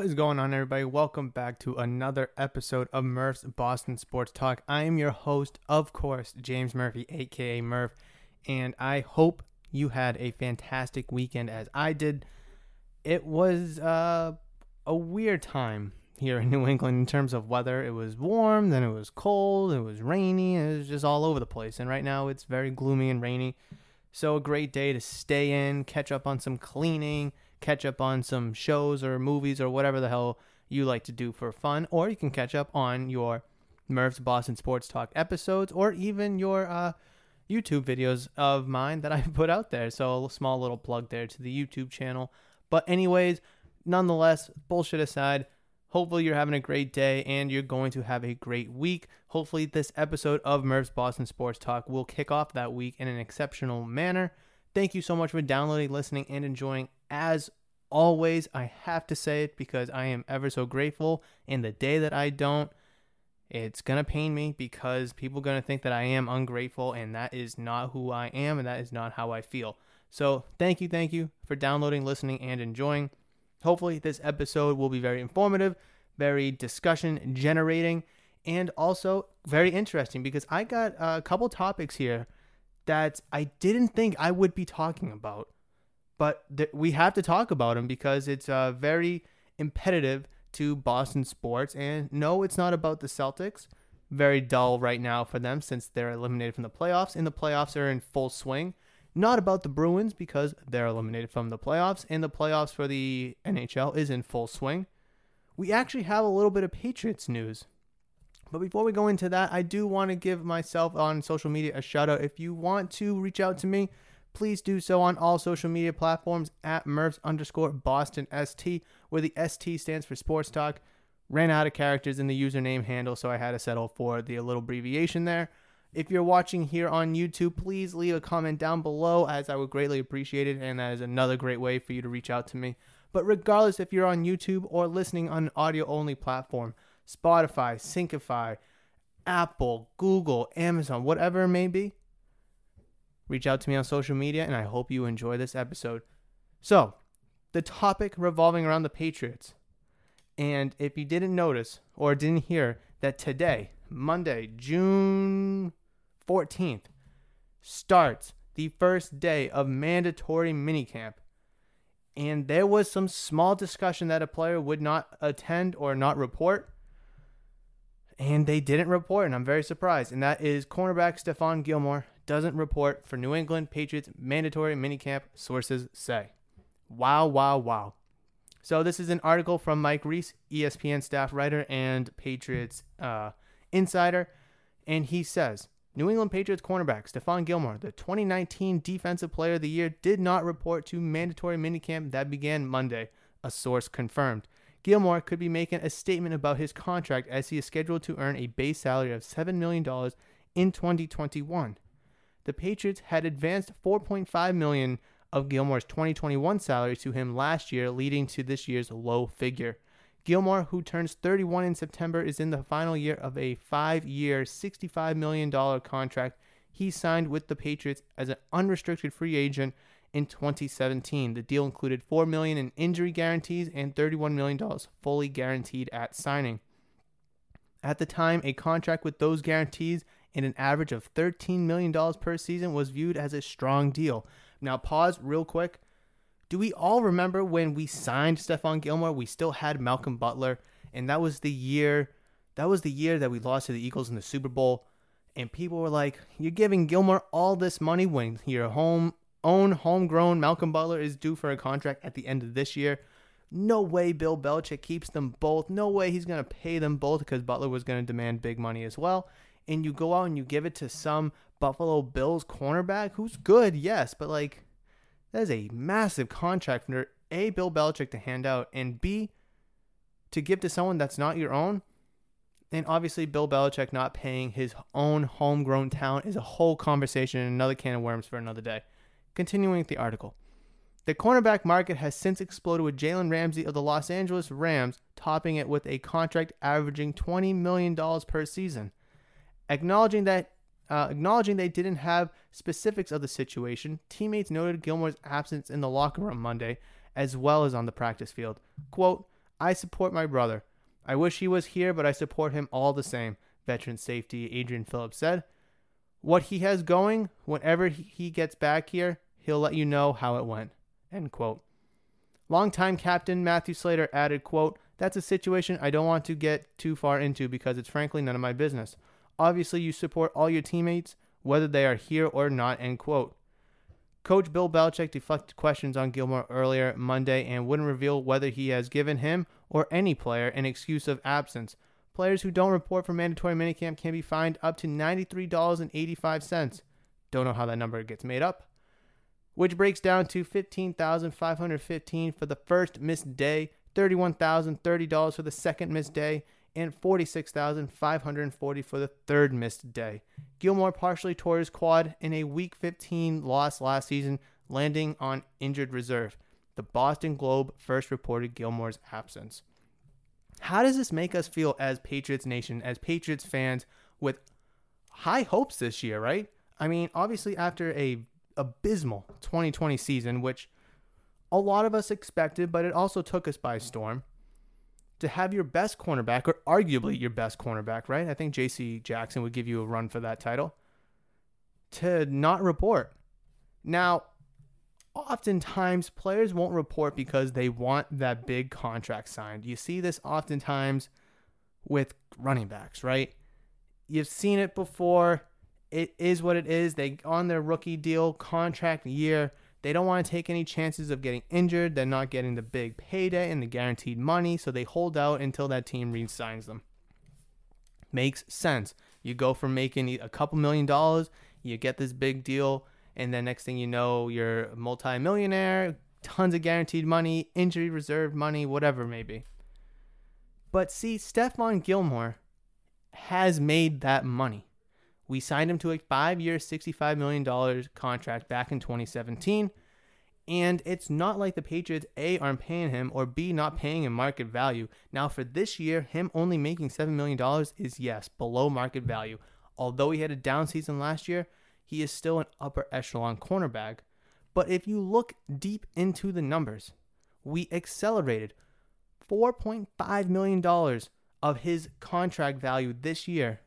What is going on, everybody? Welcome back to another episode of Murph's Boston Sports Talk. I am your host, of course, James Murphy, aka Murph, and I hope you had a fantastic weekend as I did. It was uh, a weird time here in New England in terms of weather. It was warm, then it was cold, it was rainy, it was just all over the place. And right now it's very gloomy and rainy. So, a great day to stay in, catch up on some cleaning catch up on some shows or movies or whatever the hell you like to do for fun, or you can catch up on your Murph's Boston Sports Talk episodes, or even your uh, YouTube videos of mine that I put out there. So a small little plug there to the YouTube channel. But anyways, nonetheless, bullshit aside, hopefully you're having a great day and you're going to have a great week. Hopefully this episode of Murph's Boston Sports Talk will kick off that week in an exceptional manner. Thank you so much for downloading, listening, and enjoying. As always, I have to say it because I am ever so grateful. And the day that I don't, it's going to pain me because people are going to think that I am ungrateful, and that is not who I am, and that is not how I feel. So, thank you, thank you for downloading, listening, and enjoying. Hopefully, this episode will be very informative, very discussion generating, and also very interesting because I got a couple topics here that I didn't think I would be talking about, but we have to talk about them because it's uh, very imperative to Boston sports. And no, it's not about the Celtics. Very dull right now for them since they're eliminated from the playoffs, and the playoffs are in full swing. Not about the Bruins because they're eliminated from the playoffs, and the playoffs for the NHL is in full swing. We actually have a little bit of Patriots news. But before we go into that, I do want to give myself on social media a shout out. If you want to reach out to me, please do so on all social media platforms at Murphs underscore Boston ST, where the ST stands for Sports Talk. Ran out of characters in the username handle, so I had to settle for the little abbreviation there. If you're watching here on YouTube, please leave a comment down below, as I would greatly appreciate it, and that is another great way for you to reach out to me. But regardless if you're on YouTube or listening on an audio only platform, Spotify, Syncify, Apple, Google, Amazon, whatever it may be, reach out to me on social media, and I hope you enjoy this episode. So, the topic revolving around the Patriots. And if you didn't notice or didn't hear that today, Monday, June 14th, starts the first day of mandatory minicamp. And there was some small discussion that a player would not attend or not report and they didn't report, and I'm very surprised. And that is cornerback Stephon Gilmore doesn't report for New England Patriots mandatory minicamp, sources say. Wow, wow, wow. So this is an article from Mike Reiss, ESPN staff writer and Patriots uh, insider, and he says New England Patriots cornerback Stephon Gilmore, the 2019 Defensive Player of the Year, did not report to mandatory minicamp that began Monday. A source confirmed. Gilmore could be making a statement about his contract as he is scheduled to earn a base salary of $7 million in 2021. The Patriots had advanced 4.5 million of Gilmore's 2021 salary to him last year, leading to this year's low figure. Gilmore, who turns 31 in September, is in the final year of a five-year, $65 million contract he signed with the Patriots as an unrestricted free agent in 2017. The deal included 4 million in injury guarantees and $31 million fully guaranteed at signing. At the time, a contract with those guarantees and an average of $13 million per season was viewed as a strong deal. Now, pause real quick. Do we all remember when we signed Stephon Gilmore? We still had Malcolm Butler, and that was the year that was the year that we lost to the Eagles in the Super Bowl. And people were like, You're giving Gilmore all this money when your home own homegrown Malcolm Butler is due for a contract at the end of this year. No way Bill Belichick keeps them both. No way he's going to pay them both because Butler was going to demand big money as well. And you go out and you give it to some Buffalo Bills cornerback who's good, yes, but like that is a massive contract for A, Bill Belichick to hand out, and B, to give to someone that's not your own. And obviously, Bill Belichick not paying his own homegrown talent is a whole conversation and another can of worms for another day. Continuing with the article. The cornerback market has since exploded with Jalen Ramsey of the Los Angeles Rams topping it with a contract averaging $20 million per season. Acknowledging that uh, acknowledging they didn't have specifics of the situation, teammates noted Gilmore's absence in the locker room Monday, as well as on the practice field. Quote, I support my brother. I wish he was here, but I support him all the same, veteran safety Adrian Phillips said. What he has going, whenever he gets back here, he'll let you know how it went. End quote. Longtime captain Matthew Slater added, quote, That's a situation I don't want to get too far into because it's frankly none of my business. Obviously, you support all your teammates, whether they are here or not, end quote. Coach Bill Belichick deflected questions on Gilmore earlier Monday and wouldn't reveal whether he has given him or any player an excuse of absence. Players who don't report for mandatory minicamp can be fined up to $93.85. Don't know how that number gets made up. Which breaks down to $15,515 for the first missed day, $31,030 for the second missed day, and 46,540 for the third missed day. Gilmore partially tore his quad in a Week 15 loss last season, landing on injured reserve. The Boston Globe first reported Gilmore's absence. How does this make us feel as Patriots Nation, as Patriots fans, with high hopes this year, right? I mean, obviously after a abysmal 2020 season, which a lot of us expected, but it also took us by storm to have your best cornerback, or arguably your best cornerback, right? I think J.C. Jackson would give you a run for that title, to not report. Now, oftentimes players won't report because they want that big contract signed. You see this oftentimes with running backs, right? You've seen it before. It is what it is. They on their rookie deal contract year, they don't want to take any chances of getting injured. They're not getting the big payday and the guaranteed money, so they hold out until that team re signs them. Makes sense. You go from making a couple million dollars, you get this big deal, and then next thing you know, you're a multimillionaire, tons of guaranteed money, injury reserve money, whatever maybe. But see, Stephon Gilmore has made that money. We signed him to a five year, $65 million contract back in 2017. And it's not like the Patriots, A, aren't paying him, or B, not paying him market value. Now, for this year, him only making $7 million is, yes, below market value. Although he had a down season last year, he is still an upper echelon cornerback. But if you look deep into the numbers, we accelerated $4.5 million of his contract value this year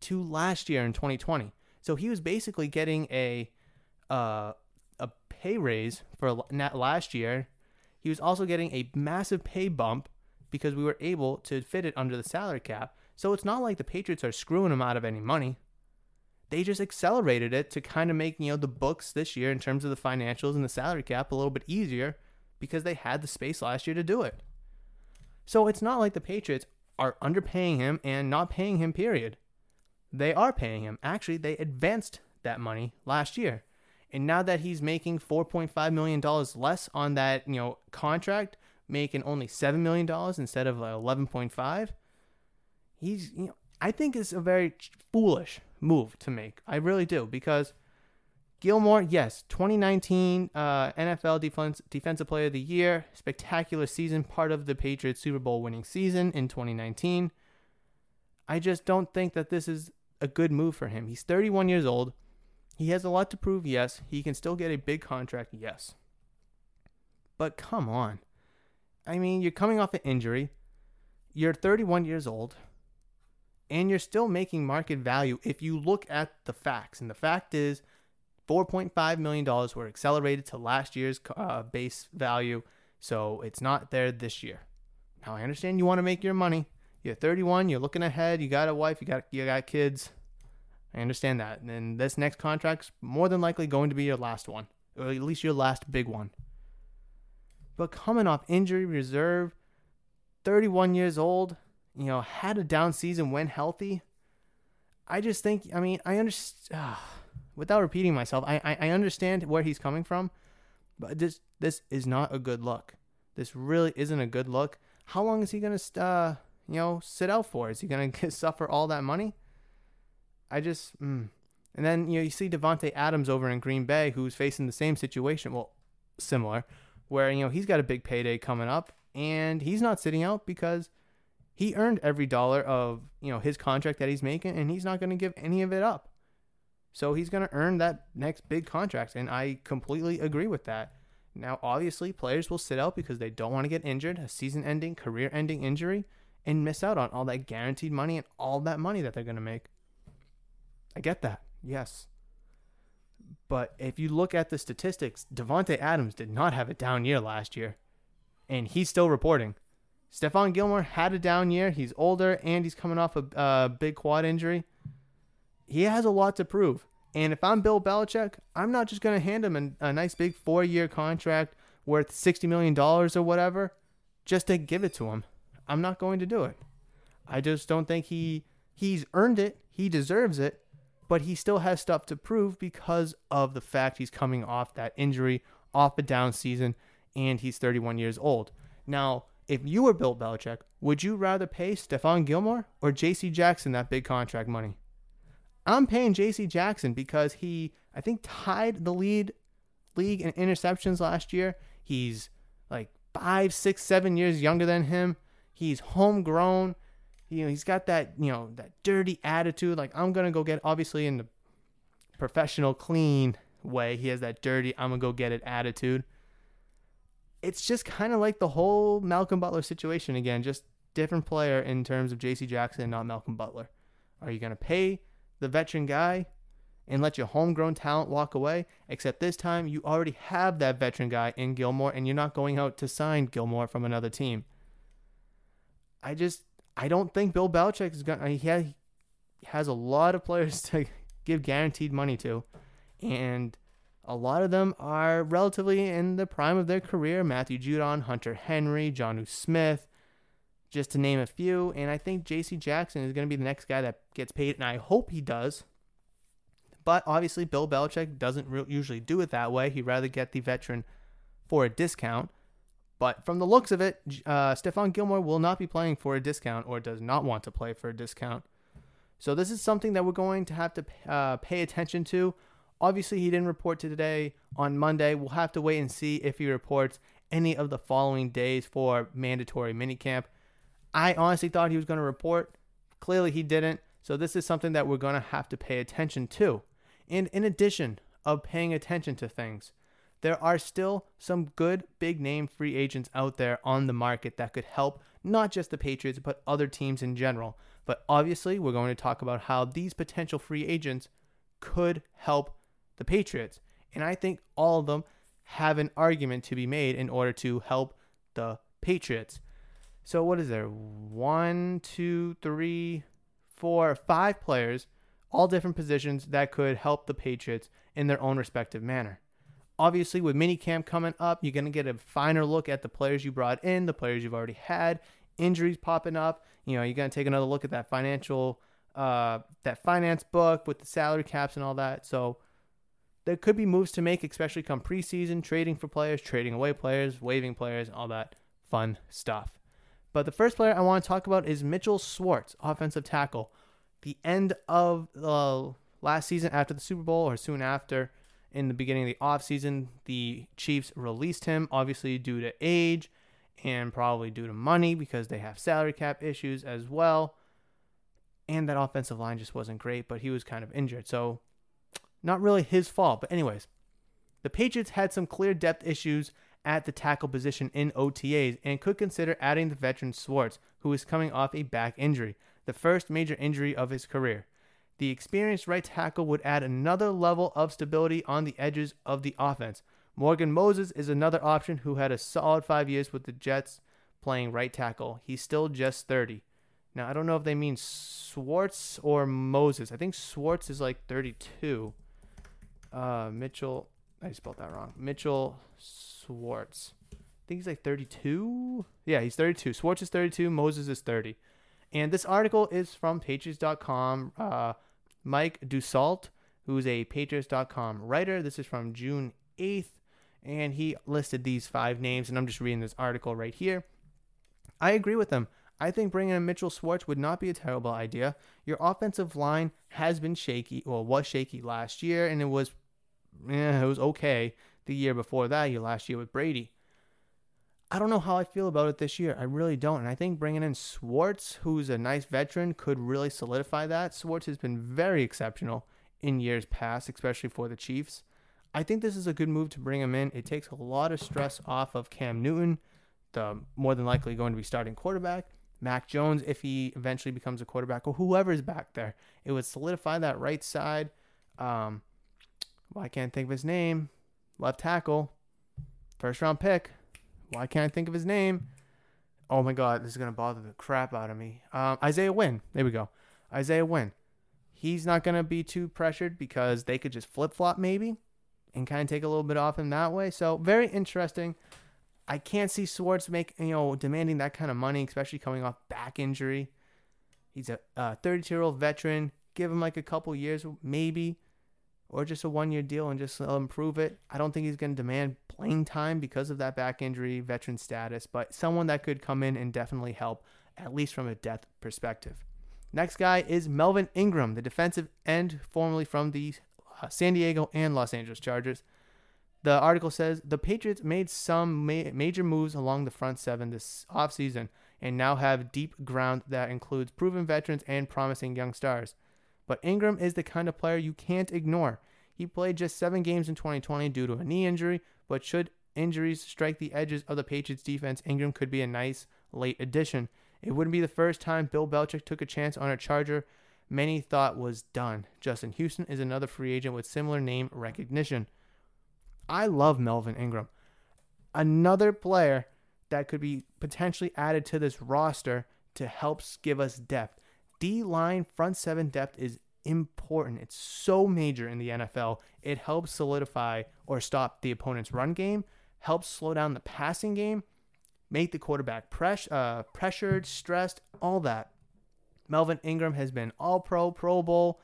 to last year in 2020. So he was basically getting a uh, a pay raise for last year. He was also getting a massive pay bump because we were able to fit it under the salary cap. So it's not like the Patriots are screwing him out of any money. They just accelerated it to kind of make, you know, the books this year in terms of the financials and the salary cap a little bit easier because they had the space last year to do it. So it's not like the Patriots are underpaying him and not paying him period they are paying him. Actually, they advanced that money last year. And now that he's making $4.5 million less on that, you know, contract, making only $7 million instead of 11.5, he's, you know, I think it's a very foolish move to make. I really do because Gilmore, yes, 2019 uh, NFL Defense, Defensive Player of the Year, spectacular season, part of the Patriots Super Bowl winning season in 2019. I just don't think that this is a good move for him. He's 31 years old. He has a lot to prove, yes. He can still get a big contract, yes. But come on. I mean, you're coming off an injury. You're 31 years old. And you're still making market value if you look at the facts. And the fact is, $4.5 million were accelerated to last year's uh, base value, so it's not there this year. Now, I understand you want to make your money. You're 31, you're looking ahead, you got a wife, you got you got kids. I understand that. And this next contract's more than likely going to be your last one, or at least your last big one. But coming off injury reserve, 31 years old, you know, had a down season when healthy. I just think, I mean, I understand. Uh, without repeating myself, I, I, I understand where he's coming from, but this this is not a good look. This really isn't a good look. How long is he gonna uh, you know sit out for? Is he gonna suffer all that money? I just mm. and then you know you see Davante Adams over in Green Bay who's facing the same situation, well, similar, where you know he's got a big payday coming up and he's not sitting out because he earned every dollar of you know his contract that he's making and he's not going to give any of it up. So he's going to earn that next big contract. And I completely agree with that. Now, obviously, players will sit out because they don't want to get injured, a season ending, career ending injury, and miss out on all that guaranteed money and all that money that they're going to make. I get that. Yes. But if you look at the statistics, Davante Adams did not have a down year last year. And he's still reporting. Stephon Gilmore had a down year. He's older and he's coming off a uh, big quad injury he has a lot to prove. And if I'm Bill Belichick, I'm not just going to hand him a, a nice big four year contract worth $60 million or whatever just to give it to him. I'm not going to do it. I just don't think he he's earned it. He deserves it, but he still has stuff to prove because of the fact he's coming off that injury, off a down season, and he's 31 years old. Now, if you were Bill Belichick, would you rather pay Stephon Gilmore or J.C. Jackson that big contract money? I'm paying J.C. Jackson because he, I think, tied the lead league in interceptions last year. He's like five, six, seven years younger than him. He's homegrown. You know, he's got that, you know, that dirty attitude. Like I'm gonna go get. Obviously, in the professional, clean way, he has that dirty. I'm gonna go get it attitude. It's just kind of like the whole Malcolm Butler situation again. Just different player in terms of J.C. Jackson, not Malcolm Butler. Are you gonna pay the veteran guy and let your homegrown talent walk away. Except this time, you already have that veteran guy in Gilmore, and you're not going out to sign Gilmore from another team. I just, I don't think Bill Belichick is going to, he has a lot of players to give guaranteed money to. And a lot of them are relatively in the prime of their career Matthew Judon, Hunter Henry, Jonnu Smith, just to name a few. And I think J.C. Jackson is going to be the next guy that gets paid, and I hope he does. But obviously, Bill Belichick doesn't re- usually do it that way. He'd rather get the veteran for a discount. But from the looks of it, uh, Stephon Gilmore will not be playing for a discount or does not want to play for a discount. So this is something that we're going to have to uh, pay attention to. Obviously, he didn't report today on Monday. We'll have to wait and see if he reports any of the following days for mandatory minicamp. I honestly thought he was going to report. Clearly, he didn't. So, this is something that we're going to have to pay attention to. And in addition of paying attention to things, there are still some good big name free agents out there on the market that could help not just the Patriots, but other teams in general. But obviously, we're going to talk about how these potential free agents could help the Patriots. And I think all of them have an argument to be made in order to help the Patriots. So what is there? One, two, three, four, five players, all different positions that could help the Patriots in their own respective manner. Obviously, with minicamp coming up, you're going to get a finer look at the players you brought in, the players you've already had, injuries popping up. You know, you're going to take another look at that financial, uh, that finance book with the salary caps and all that. So there could be moves to make, especially come preseason, trading for players, trading away players, waiving players, all that fun stuff. But the first player I want to talk about is Mitchell Schwartz, offensive tackle. The end of the last season after the Super Bowl or soon after, in the beginning of the offseason, the Chiefs released him, obviously due to age and probably due to money because they have salary cap issues as well. And that offensive line just wasn't great, but he was kind of injured. So, not really his fault. But, anyways, the Patriots had some clear depth issues at the tackle position in OTAs and could consider adding the veteran Schwartz, who is coming off a back injury, the first major injury of his career. The experienced right tackle would add another level of stability on the edges of the offense. Morgan Moses is another option who had a solid five years with the Jets playing right tackle. He's still just 30. Now, I don't know if they mean Schwartz or Moses. I think Schwartz is like 32. Uh, Mitchell, I spelled that wrong. Mitchell Schwartz. I think he's like 32. Yeah, he's 32. Schwartz is 32. Moses is 30. And this article is from Patriots.com. Uh, Mike Dussault, who's a Patriots.com writer. This is from June 8th. And he listed these five names. And I'm just reading this article right here. I agree with him. I think bringing in Mitchell Schwartz would not be a terrible idea. Your offensive line has been shaky, or was shaky last year, and it was, yeah, it was okay the year before that, Your last year with Brady. I don't know how I feel about it this year. I really don't. And I think bringing in Schwartz, who's a nice veteran, could really solidify that. Schwartz has been very exceptional in years past, especially for the Chiefs. I think this is a good move to bring him in. It takes a lot of stress off of Cam Newton, the more than likely going to be starting quarterback. Mac Jones, if he eventually becomes a quarterback, or whoever's back there, it would solidify that right side. Um, well, I can't think of his name. Left tackle, first round pick. Why can't I think of his name? Oh my God, this is gonna bother the crap out of me. Um, Isaiah Wynn. There we go. Isaiah Wynn. He's not gonna be too pressured because they could just flip flop maybe, and kind of take a little bit off him that way. So very interesting. I can't see Schwartz make you know demanding that kind of money, especially coming off back injury. He's a 32 year old veteran. Give him like a couple years, maybe, or just a one year deal and just improve it. I don't think he's going to demand playing time because of that back injury, veteran status, but someone that could come in and definitely help, at least from a depth perspective. Next guy is Melvin Ingram, the defensive end formerly from the uh, San Diego and Los Angeles Chargers. The article says the Patriots made some ma- major moves along the front seven this offseason and now have deep ground that includes proven veterans and promising young stars. But Ingram is the kind of player you can't ignore. He played just seven games in 2020 due to a knee injury, but should injuries strike the edges of the Patriots defense, Ingram could be a nice late addition. It wouldn't be the first time Bill Belichick took a chance on a Charger many thought was done. Justin Houston is another free agent with similar name recognition. I love Melvin Ingram. Another player that could be potentially added to this roster to help give us depth. D line front seven depth is important. It's so major in the NFL. It helps solidify or stop the opponent's run game, helps slow down the passing game, make the quarterback press, uh, pressured, stressed, all that. Melvin Ingram has been All Pro, Pro Bowl.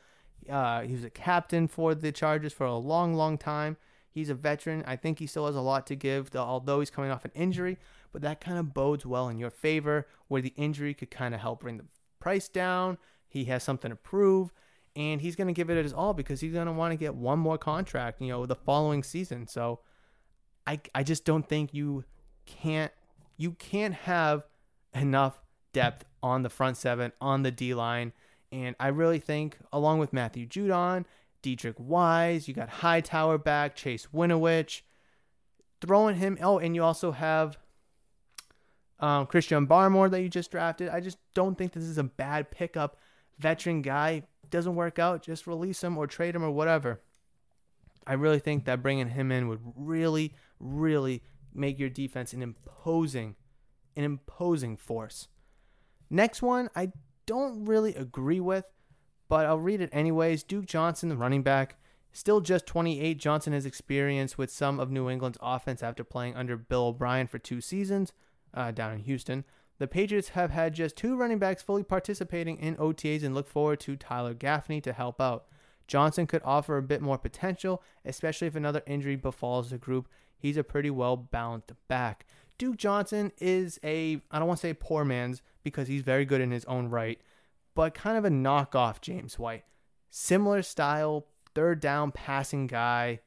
Uh, he was a captain for the Chargers for a long, long time. He's a veteran. I think he still has a lot to give, although he's coming off an injury. But that kind of bodes well in your favor, where the injury could kind of help bring the price down. He has something to prove, and he's going to give it his all because he's going to want to get one more contract, you know, the following season. So, I I just don't think you can't you can't have enough depth on the front seven on the D line. And I really think, along with Matthew Judon Deatrich Wise, you got Hightower back, Chase Winovich, throwing him. Oh, and you also have um, Christian Barmore that you just drafted. I just don't think this is a bad pickup. Veteran guy doesn't work out, just release him or trade him or whatever. I really think that bringing him in would really, really make your defense an imposing, an imposing force. Next one, I don't really agree with but I'll read it anyways. Duke Johnson, the running back, still just 28. Johnson has experience with some of New England's offense after playing under Bill O'Brien for two seasons uh, down in Houston. The Patriots have had just two running backs fully participating in OTAs and look forward to Tyler Gaffney to help out. Johnson could offer a bit more potential, especially if another injury befalls the group. He's a pretty well balanced back. Duke Johnson is a, I don't want to say poor man's because he's very good in his own right, but kind of a knockoff James White. Similar style, third down passing guy.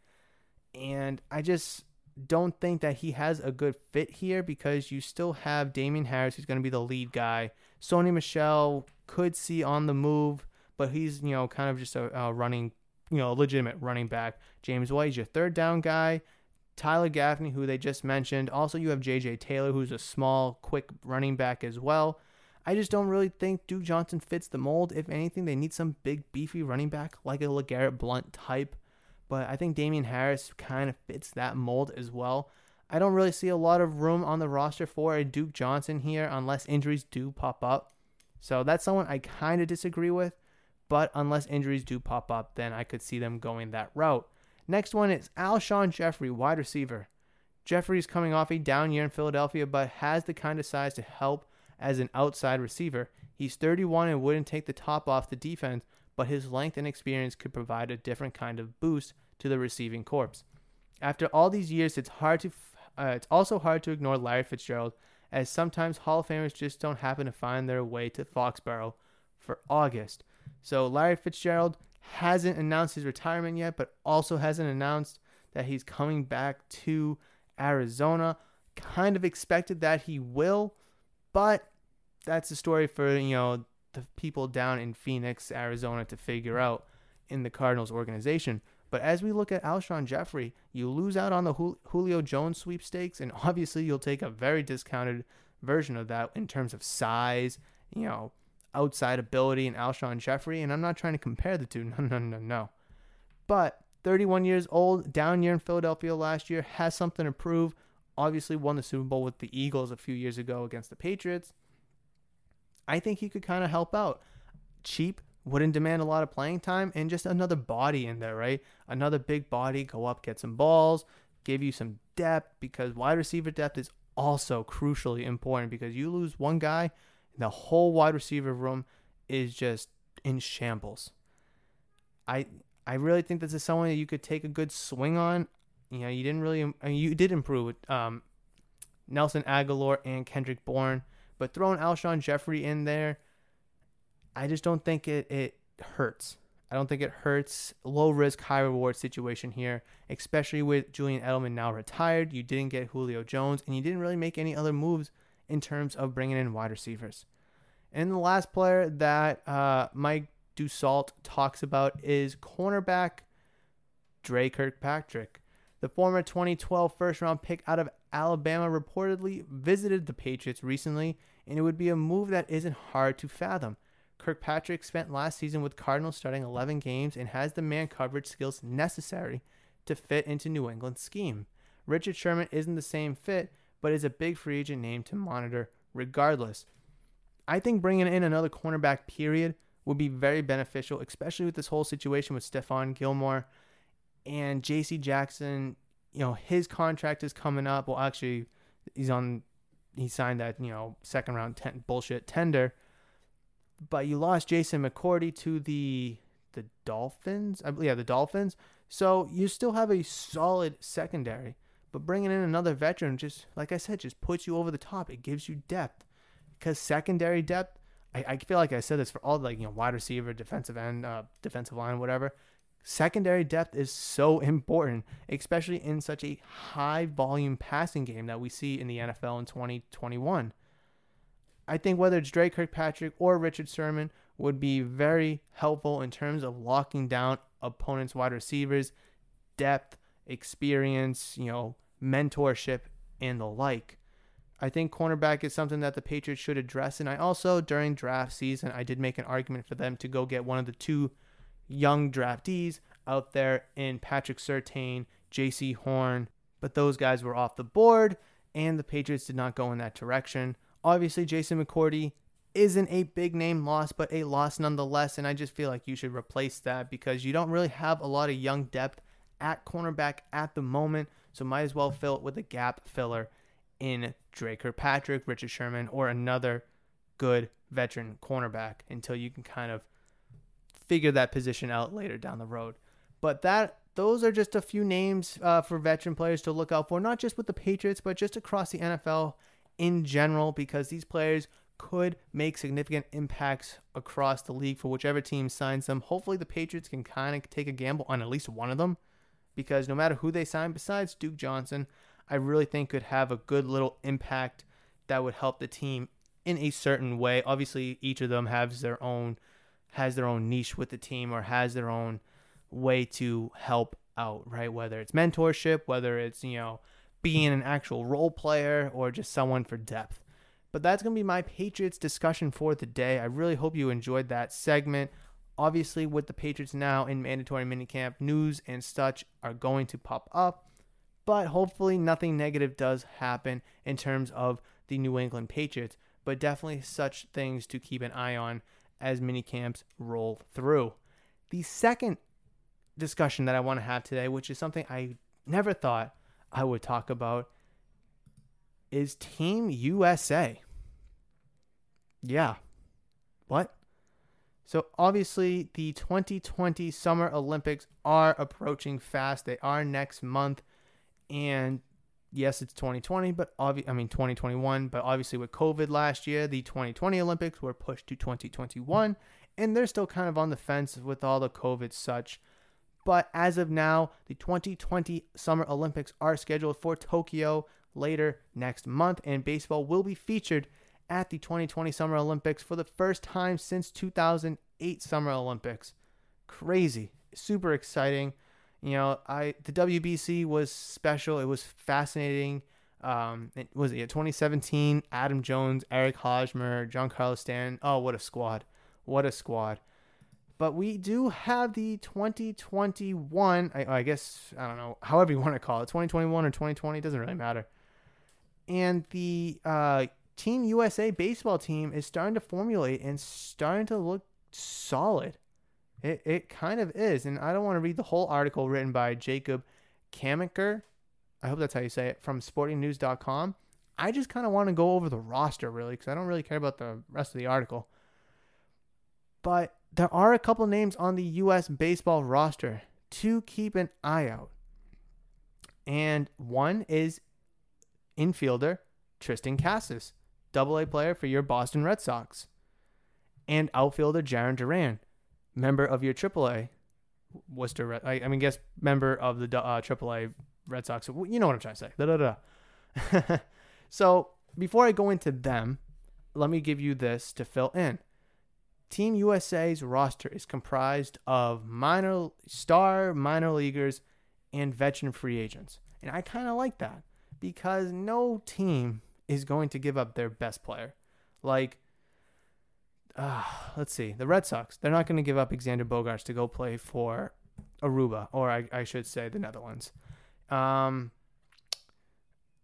And I just don't think that he has a good fit here because you still have Damien Harris, who's going to be the lead guy. Sony Michel could see on the move, but he's, you know, kind of just a, a running, you know, legitimate running back. James White is your third down guy. Tyler Gaffney, who they just mentioned. Also, you have J.J. Taylor, who's a small, quick running back as well. I just don't really think Duke Johnson fits the mold. If anything, they need some big, beefy running back like a LeGarrette Blunt type. But I think Damien Harris kind of fits that mold as well. I don't really see a lot of room on the roster for a Duke Johnson here unless injuries do pop up. So that's someone I kind of disagree with. But unless injuries do pop up, then I could see them going that route. Next one is Alshon Jeffery, wide receiver. Jeffery is coming off a down year in Philadelphia, but has the kind of size to help as an outside receiver. He's 31 and wouldn't take the top off the defense, but his length and experience could provide a different kind of boost to the receiving corps. After all these years, it's hard to uh, it's also hard to ignore Larry Fitzgerald, as sometimes Hall of Famers just don't happen to find their way to Foxborough for August. So Larry Fitzgerald hasn't announced his retirement yet, but also hasn't announced that he's coming back to Arizona. Kind of expected that he will, but that's a story for, you know, the people down in Phoenix, Arizona to figure out in the Cardinals organization. But as we look at Alshon Jeffery, you lose out on the Julio Jones sweepstakes, and obviously you'll take a very discounted version of that in terms of size, you know, outside ability in Alshon Jeffery. And I'm not trying to compare the two. No, no, no, no. But 31 years old, down year in Philadelphia last year, has something to prove. Obviously, won the Super Bowl with the Eagles a few years ago against the Patriots. I think he could kind of help out. Cheap, wouldn't demand a lot of playing time, and just another body in there, right? Another big body, go up, get some balls, give you some depth because wide receiver depth is also crucially important because you lose one guy, the whole wide receiver room is just in shambles. I I really think this is someone that you could take a good swing on. You know, you didn't really, I mean, you did improve with um, Nelson Agholor and Kendrick Bourne, but throwing Alshon Jeffery in there, I just don't think it it hurts. I don't think it hurts. Low risk, high reward situation here, especially with Julian Edelman now retired. You didn't get Julio Jones, and you didn't really make any other moves in terms of bringing in wide receivers. And the last player that uh, Mike Dussault talks about is cornerback Dre Kirkpatrick. The former 2012 first round pick out of Alabama reportedly visited the Patriots recently, and it would be a move that isn't hard to fathom. Kirkpatrick spent last season with Cardinals starting 11 games and has the man coverage skills necessary to fit into New England's scheme. Richard Sherman isn't the same fit, but is a big free agent name to monitor regardless. I think bringing in another cornerback, period, would be very beneficial, especially with this whole situation with Stephon Gilmore and J.C. Jackson. You know, his contract is coming up. Well, actually, he's on. He signed that you know second round ten, bullshit tender. But you lost Jason McCourty to the the Dolphins. I believe yeah, the Dolphins. So you still have a solid secondary. But bringing in another veteran, just like I said, just puts you over the top. It gives you depth because secondary depth. I, feel like I said this for all like you know wide receiver, defensive end, uh, defensive line, whatever. Secondary depth is so important, especially in such a high volume passing game that we see in the NFL in 2021. I think whether it's Drake Kirkpatrick or Richard Sherman would be very helpful in terms of locking down opponents' wide receivers, depth, experience, you know, mentorship, and the like. I think cornerback is something that the Patriots should address. And I also, during draft season, I did make an argument for them to go get one of the two young draftees out there in Patrick Surtain, Jaycee Horn. But those guys were off the board, and the Patriots did not go in that direction. Obviously, Jason McCourty isn't a big name loss, but a loss nonetheless. And I just feel like you should replace that because you don't really have a lot of young depth at cornerback at the moment. So might as well fill it with a gap filler in Dre Kirkpatrick, Richard Sherman, or another good veteran cornerback until you can kind of figure that position out later down the road. But that those are just a few names uh, for veteran players to look out for, not just with the Patriots, but just across the NFL in general, because these players could make significant impacts across the league for whichever team signs them. Hopefully, the Patriots can kind of take a gamble on at least one of them, because no matter who they sign, besides Duke Johnson, I really think could have a good little impact that would help the team in a certain way. Obviously, each of them has their own has their own niche with the team or has their own way to help out, right? Whether it's mentorship, whether it's, you know, being an actual role player or just someone for depth. But that's going to be my Patriots discussion for the day. I really hope you enjoyed that segment. Obviously, with the Patriots now in mandatory minicamp, news and such are going to pop up. But hopefully, nothing negative does happen in terms of the New England Patriots. But definitely such things to keep an eye on as mini camps roll through. The second discussion that I want to have today, which is something I never thought I would talk about, is Team USA. Yeah. What? So obviously the 2020 Summer Olympics are approaching fast. They are next month and yes, it's 2020, but I mean 2021, but obviously with COVID last year, the 2020 Olympics were pushed to 2021 and they're still kind of on the fence with all the COVID such. But as of now, the 2020 Summer Olympics are scheduled for Tokyo later next month and baseball will be featured at the 2020 Summer Olympics for the first time since 2008 Summer Olympics. Crazy, super exciting. You know, I the WBC was special. It was fascinating. Um, it was it 2017. Adam Jones, Eric Hosmer, Giancarlo Stanton. Oh, what a squad! What a squad! But we do have the 2021. I, I guess I don't know. However you want to call it, 2021 or 2020 doesn't really matter. And the uh, Team USA baseball team is starting to formulate and starting to look solid. It, it kind of is. And I don't want to read the whole article written by Jacob Camenker. I hope that's how you say it from sportingnews.com. I just kind of want to go over the roster really because I don't really care about the rest of the article. But there are a couple names on the U.S. baseball roster to keep an eye out. And one is infielder Triston Casas double A player for your Boston Red Sox, and outfielder Jarren Duran, member of your AAA Worcester. Red, I, I mean, guess member of the uh, Triple A Red Sox. You know what I'm trying to say. Da, da, da. so before I go into them, let me give you this to fill in. Team USA's roster is comprised of minor star minor leaguers and veteran free agents. And I kind of like that because no team is going to give up their best player. Like, uh, let's see, the Red Sox, they're not going to give up Xander Bogaerts to go play for Aruba, or I, I should say the Netherlands. Um,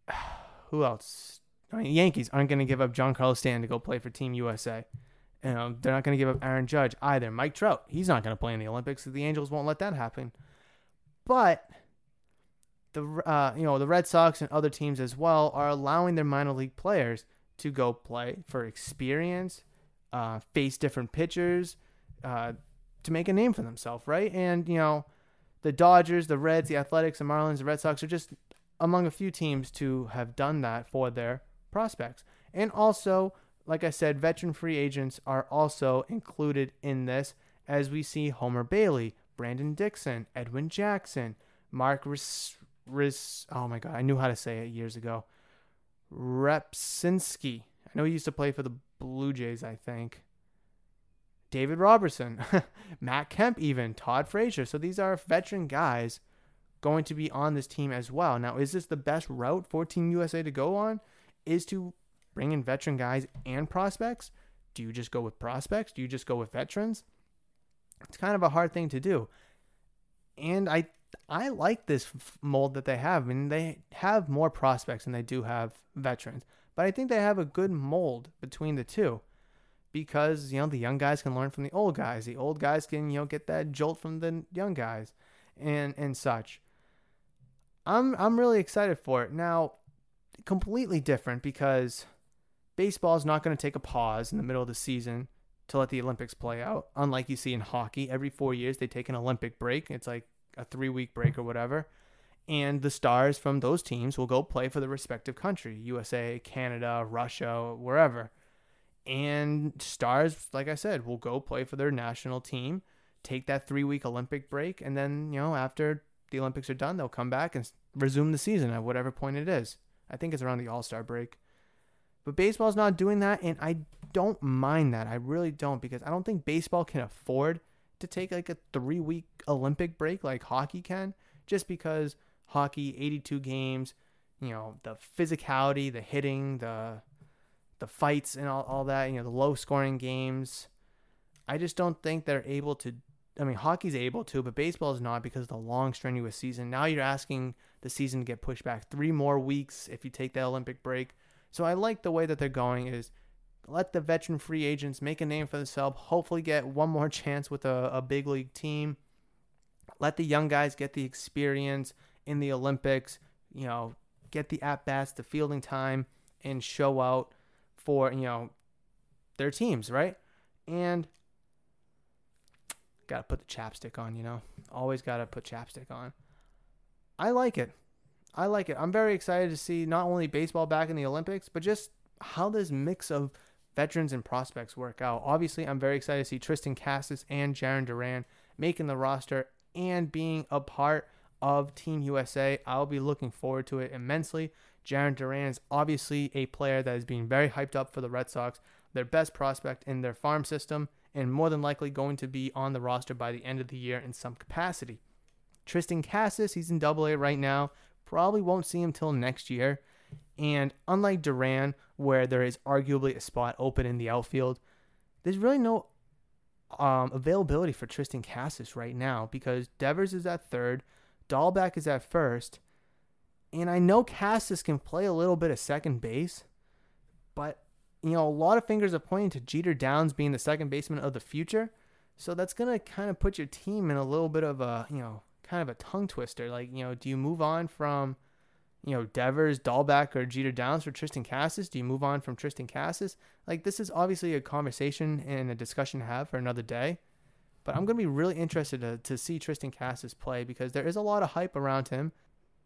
who else? I mean, Yankees aren't going to give up Giancarlo Stanton to go play for Team USA. You know, they're not going to give up Aaron Judge either. Mike Trout, he's not going to play in the Olympics. The Angels won't let that happen. But the uh, you know the Red Sox and other teams as well are allowing their minor league players to go play for experience, uh, face different pitchers, uh, to make a name for themselves, right? And you know, the Dodgers, the Reds, the Athletics, the Marlins, the Red Sox are just among a few teams to have done that for their prospects. And also, like I said, veteran free agents are also included in this, as we see Homer Bailey, Brandon Dixon, Edwin Jackson, Mark oh my god, I knew how to say it years ago. Repsinski. I know he used to play for the Blue Jays, I think. David Robertson, Matt Kemp, even Todd Frazier. So these are veteran guys going to be on this team as well. Now, is this the best route for Team USA to go on? Is to bring in veteran guys and prospects? Do you just go with prospects? Do you just go with veterans? It's kind of a hard thing to do. And I I like this mold that they have. I mean, they have more prospects than they do have veterans, but I think they have a good mold between the two because you know the young guys can learn from the old guys, the old guys can you know get that jolt from the young guys, and and such. I'm I'm really excited for it now. Completely different because baseball is not going to take a pause in the middle of the season to let the Olympics play out. Unlike you see in hockey, every four years they take an Olympic break. It's like a three week break or whatever. And the stars from those teams will go play for the respective country USA, Canada, Russia, wherever. And stars, like I said, will go play for their national team, take that three week Olympic break, and then, you know, after the Olympics are done, they'll come back and resume the season at whatever point it is. I think it's around the All Star break. But baseball's not doing that, and I don't mind that. I really don't because I don't think baseball can afford to take like a three week Olympic break like hockey can, just because hockey, 82 games, you know, the physicality, the hitting, the the fights and all, all that, you know, the low scoring games. I just don't think they're able to. I mean, hockey's able to, but baseball is not because of the long, strenuous season. Now you're asking the season to get pushed back three more weeks if you take the Olympic break. So I like the way that they're going. Is let the veteran free agents make a name for themselves. Hopefully, get one more chance with a, a big league team. Let the young guys get the experience in the Olympics. You know, get the at bats, the fielding time, and show out for you know their teams, right? And gotta put the chapstick on, you know. Always gotta put chapstick on. I like it. I like it. I'm very excited to see not only baseball back in the Olympics, but just how this mix of veterans and prospects work out. Obviously, I'm very excited to see Triston Casas and Jarren Duran making the roster and being a part of Team USA. I'll be looking forward to it immensely. Jarren Duran is obviously a player that is being very hyped up for the Red Sox, their best prospect in their farm system, and more than likely going to be on the roster by the end of the year in some capacity. Triston Casas, he's in Double A right now. Probably won't see him till next year. And unlike Duran, where there is arguably a spot open in the outfield, there's really no um, availability for Triston Casas right now because Devers is at third, Dalbec is at first, and I know Casas can play a little bit of second base, but you know a lot of fingers are pointing to Jeter Downs being the second baseman of the future, so that's gonna kind of put your team in a little bit of a you know kind of a tongue twister. Like you know, do you move on from you know, Devers, Dalbec, or Jeter Downs for Triston Casas? Do you move on from Triston Casas? Like, this is obviously a conversation and a discussion to have for another day. But I'm going to be really interested to, to see Triston Casas play because there is a lot of hype around him.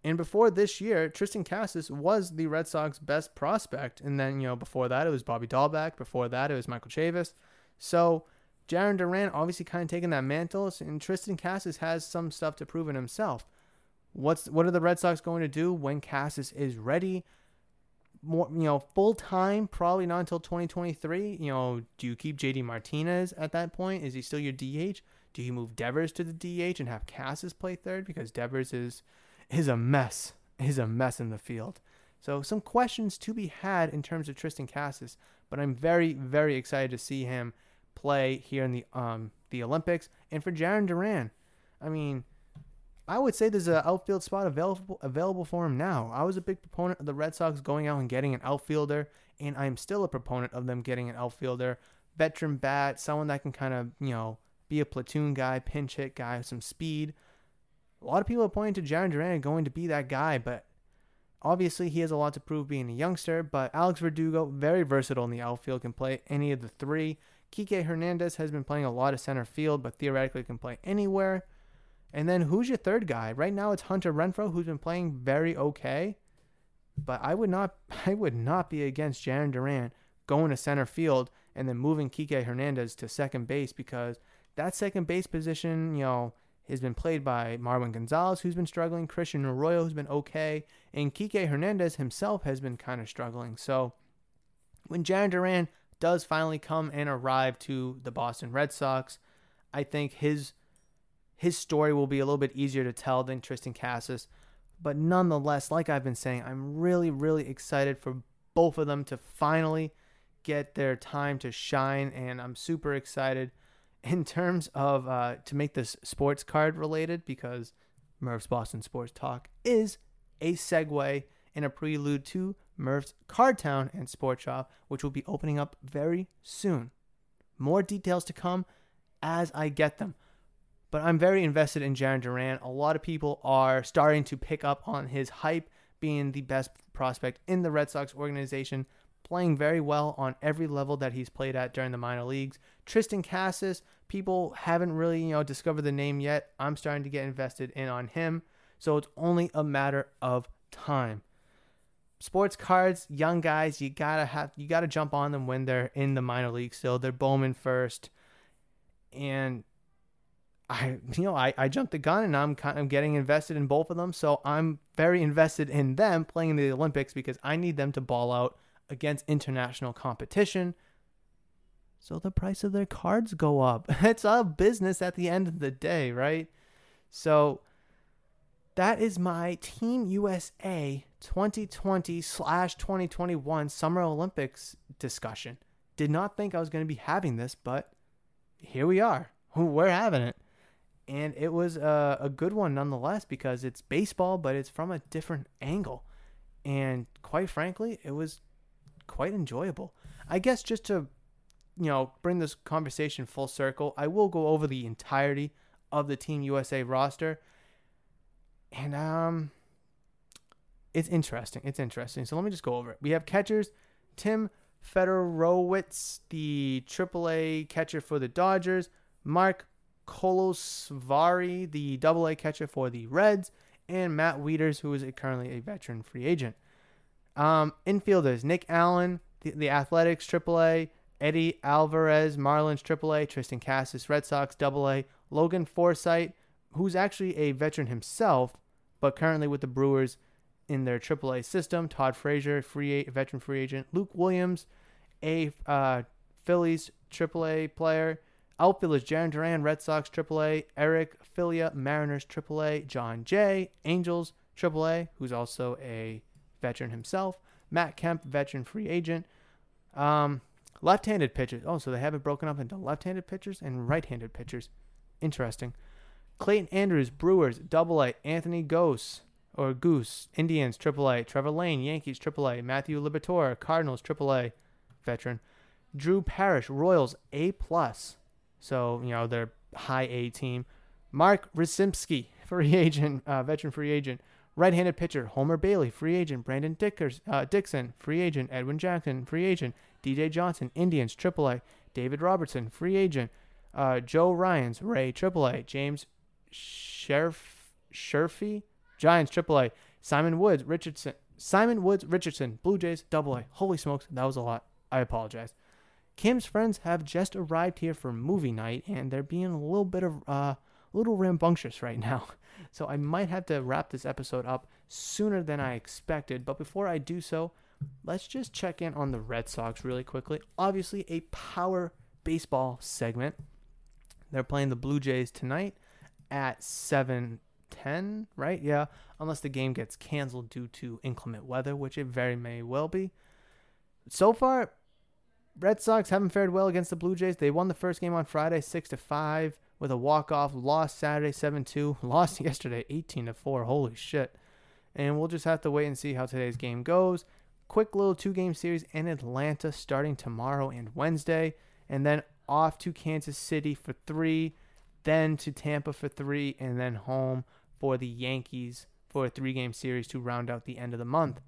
And before this year, Triston Casas was the Red Sox best prospect. And then, you know, before that, it was Bobby Dalbec. Before that, it was Michael Chavis. So, Jarren Duran obviously kind of taking that mantle. And Triston Casas has some stuff to prove in himself. What's what are the Red Sox going to do when Casas is ready? More, you know, full time, probably not until 2023. You know, do you keep JD Martinez at that point? Is he still your DH? Do you move Devers to the DH and have Casas play third because Devers is is a mess, is a mess in the field. So some questions to be had in terms of Triston Casas, but I'm very very excited to see him play here in the um the Olympics and for Jarren Duran. I mean, I would say there's an outfield spot available available for him now. I was a big proponent of the Red Sox going out and getting an outfielder, and I'm still a proponent of them getting an outfielder, veteran bat, someone that can kind of you know be a platoon guy, pinch hit guy, some speed. A lot of people are pointing to Jarren Duran going to be that guy, but obviously he has a lot to prove being a youngster. But Alex Verdugo, very versatile in the outfield, can play any of the three. Kike Hernandez has been playing a lot of center field, but theoretically can play anywhere. And then who's your third guy? Right now it's Hunter Renfroe, who's been playing very okay. But I would not I would not be against Jarren Duran going to center field and then moving Kike Hernandez to second base because that second base position, you know, has been played by Marwin Gonzalez, who's been struggling, Christian Arroyo, who's been okay, and Kike Hernandez himself has been kind of struggling. So when Jarren Duran does finally come and arrive to the Boston Red Sox, I think his his story will be a little bit easier to tell than Triston Casas. But nonetheless, like I've been saying, I'm really, really excited for both of them to finally get their time to shine. And I'm super excited in terms of uh, to make this sports card related because Murph's Boston Sports Talk is a segue and a prelude to Murph's Card Town and Sports Shop, which will be opening up very soon. More details to come as I get them. But I'm very invested in Jarren Duran. A lot of people are starting to pick up on his hype being the best prospect in the Red Sox organization, playing very well on every level that he's played at during the minor leagues. Triston Casas, people haven't really, you know, discovered the name yet. I'm starting to get invested in on him. So it's only a matter of time. Sports cards, young guys, you gotta have you gotta jump on them when they're in the minor league So They're Bowman first. And I you know I, I jumped the gun and I'm kind of getting invested in both of them. So I'm very invested in them playing in the Olympics because I need them to ball out against international competition. So the price of their cards go up. It's a business at the end of the day, right? So that is my Team USA 2020 slash 2021 Summer Olympics discussion. Did not think I was going to be having this, but here we are. We're having it. And it was a, a good one nonetheless because it's baseball, but it's from a different angle. And quite frankly, it was quite enjoyable. I guess just to, you know, bring this conversation full circle, I will go over the entirety of the Team USA roster. And um it's interesting. It's interesting. So let me just go over it. We have catchers Tim Federowicz, the AAA catcher for the Dodgers, Mark Kolozsvary, the double A catcher for the Reds, and Matt Wieters, who is currently a veteran free agent. Um, infielders Nick Allen, the, the Athletics AAA, Eddie Alvarez, Marlins AAA, Triston Casas, Red Sox AA, Logan Forsythe, who's actually a veteran himself, but currently with the Brewers in their AAA system. Todd Frazier, free veteran free agent. Luke Williams, a uh, Phillies AAA player. Outfielders Jarren Duran, Red Sox AAA. Eric Filia, Mariners AAA. Jon Jay, Angels AAA, who's also a veteran himself. Matt Kemp, veteran free agent. Um, left-handed pitchers. Oh, so they have it broken up into left-handed pitchers and right-handed pitchers. Interesting. Clayton Andrews, Brewers, Double A. Anthony Gose, or Goose, Indians, Triple A. Trevor Lane, Yankees, Triple A. Matthew Liberatore, Cardinals, Triple A. Veteran. Drew Parrish, Royals, A plus. So you know they're high A team. Mark Rzepczynski, free agent, uh, veteran free agent. Right-handed pitcher Homer Bailey, free agent. Brandon Dickers, uh, Dickson, free agent. Edwin Jackson, free agent. DJ Johnson, Indians, AAA. David Robertson, free agent. Uh, Joe Ryans, Ray, AAA. James Sherf, Sherfy, Giants, AAA. Simeon Woods, Richardson, Simeon Woods, Richardson, Blue Jays, AA. Holy smokes, that was a lot. I apologize. Kim's friends have just arrived here for movie night, and they're being a little bit of uh, a little rambunctious right now. So I might have to wrap this episode up sooner than I expected. But before I do so, let's just check in on the Red Sox really quickly. Obviously, a power baseball segment. They're playing the Blue Jays tonight at 7:10, right? Yeah, unless the game gets canceled due to inclement weather, which it very may well be. So far, Red Sox haven't fared well against the Blue Jays. They won the first game on Friday 6 to 5 with a walk-off, lost Saturday 7-2, lost yesterday 18 to 4. Holy shit. And we'll just have to wait and see how today's game goes. Quick little two-game series in Atlanta starting tomorrow and Wednesday, and then off to Kansas City for 3, then to Tampa for 3, and then home for the Yankees for a three-game series to round out the end of the month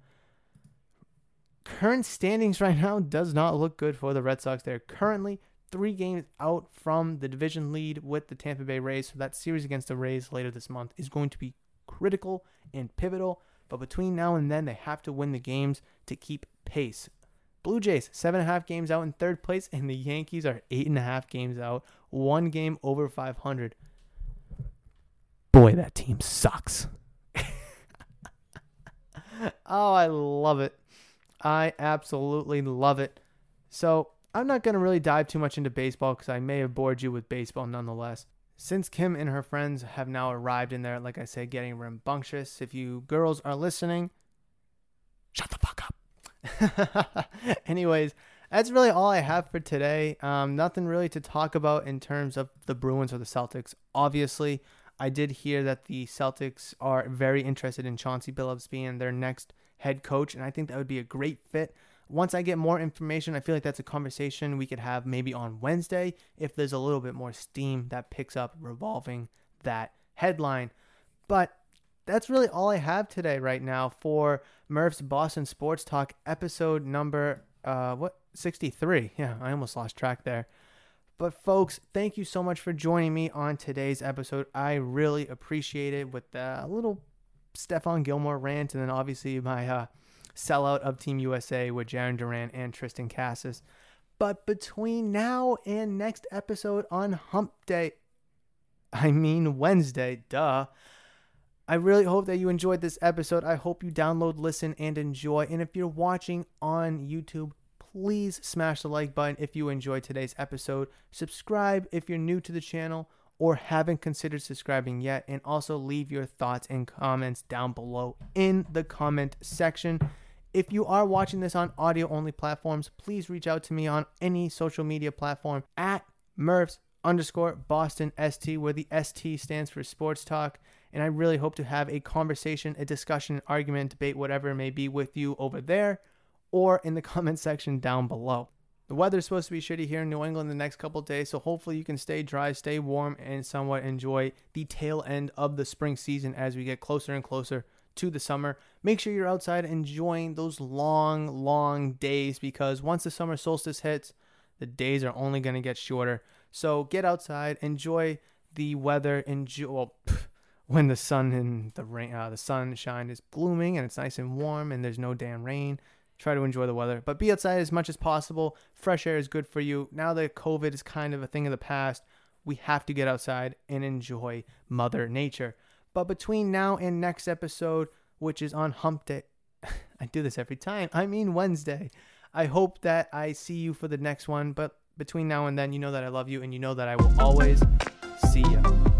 current standings right now does not look good for the Red Sox. They're currently three games out from the division lead with the Tampa Bay Rays. So that series against the Rays later this month is going to be critical and pivotal. But between now and then, they have to win the games to keep pace. Blue Jays, seven and a half games out in third place, and the Yankees are eight and a half games out, one game over 500. Boy, that team sucks. oh, I love it. I absolutely love it. So I'm not going to really dive too much into baseball because I may have bored you with baseball nonetheless. Since Kim and her friends have now arrived in there, like I said, getting rambunctious, if you girls are listening, shut the fuck up. Anyways, that's really all I have for today. Um, nothing really to talk about in terms of the Bruins or the Celtics. Obviously, I did hear that the Celtics are very interested in Chauncey Billups being their next head coach, and I think that would be a great fit. Once I get more information, I feel like that's a conversation we could have maybe on Wednesday if there's a little bit more steam that picks up revolving that headline. But that's really all I have today right now for Murph's Boston Sports Talk episode number uh what 63. Yeah, I almost lost track there. But folks, thank you so much for joining me on today's episode. I really appreciate it with a little Stephon Gilmore rant, and then obviously my uh, sellout of Team USA with Jarren Duran and Triston Casas. But between now and next episode on Hump Day, I mean Wednesday, duh. I really hope that you enjoyed this episode. I hope you download, listen, and enjoy. And if you're watching on YouTube, please smash the like button if you enjoyed today's episode. Subscribe if you're new to the channel or haven't considered subscribing yet. And also leave your thoughts and comments down below in the comment section. If you are watching this on audio only platforms, please reach out to me on any social media platform at Murphs underscore Boston ST, where the ST stands for Sports Talk. And I really hope to have a conversation, a discussion, argument, debate, whatever it may be with you over there or in the comment section down below. The weather's supposed to be shitty here in New England the next couple days, so hopefully you can stay dry, stay warm, and somewhat enjoy the tail end of the spring season as we get closer and closer to the summer. Make sure you're outside enjoying those long, long days because once the summer solstice hits, the days are only going to get shorter. So get outside, enjoy the weather, enjoy well, when the sun and the rain, uh, the sunshine is blooming and it's nice and warm and there's no damn rain try to enjoy the weather. But be outside as much as possible. Fresh air is good for you. Now that COVID is kind of a thing of the past, we have to get outside and enjoy Mother Nature. But between now and next episode, which is on Hump Day, I do this every time. I mean Wednesday. I hope that I see you for the next one. But between now and then, you know that I love you and you know that I will always see you.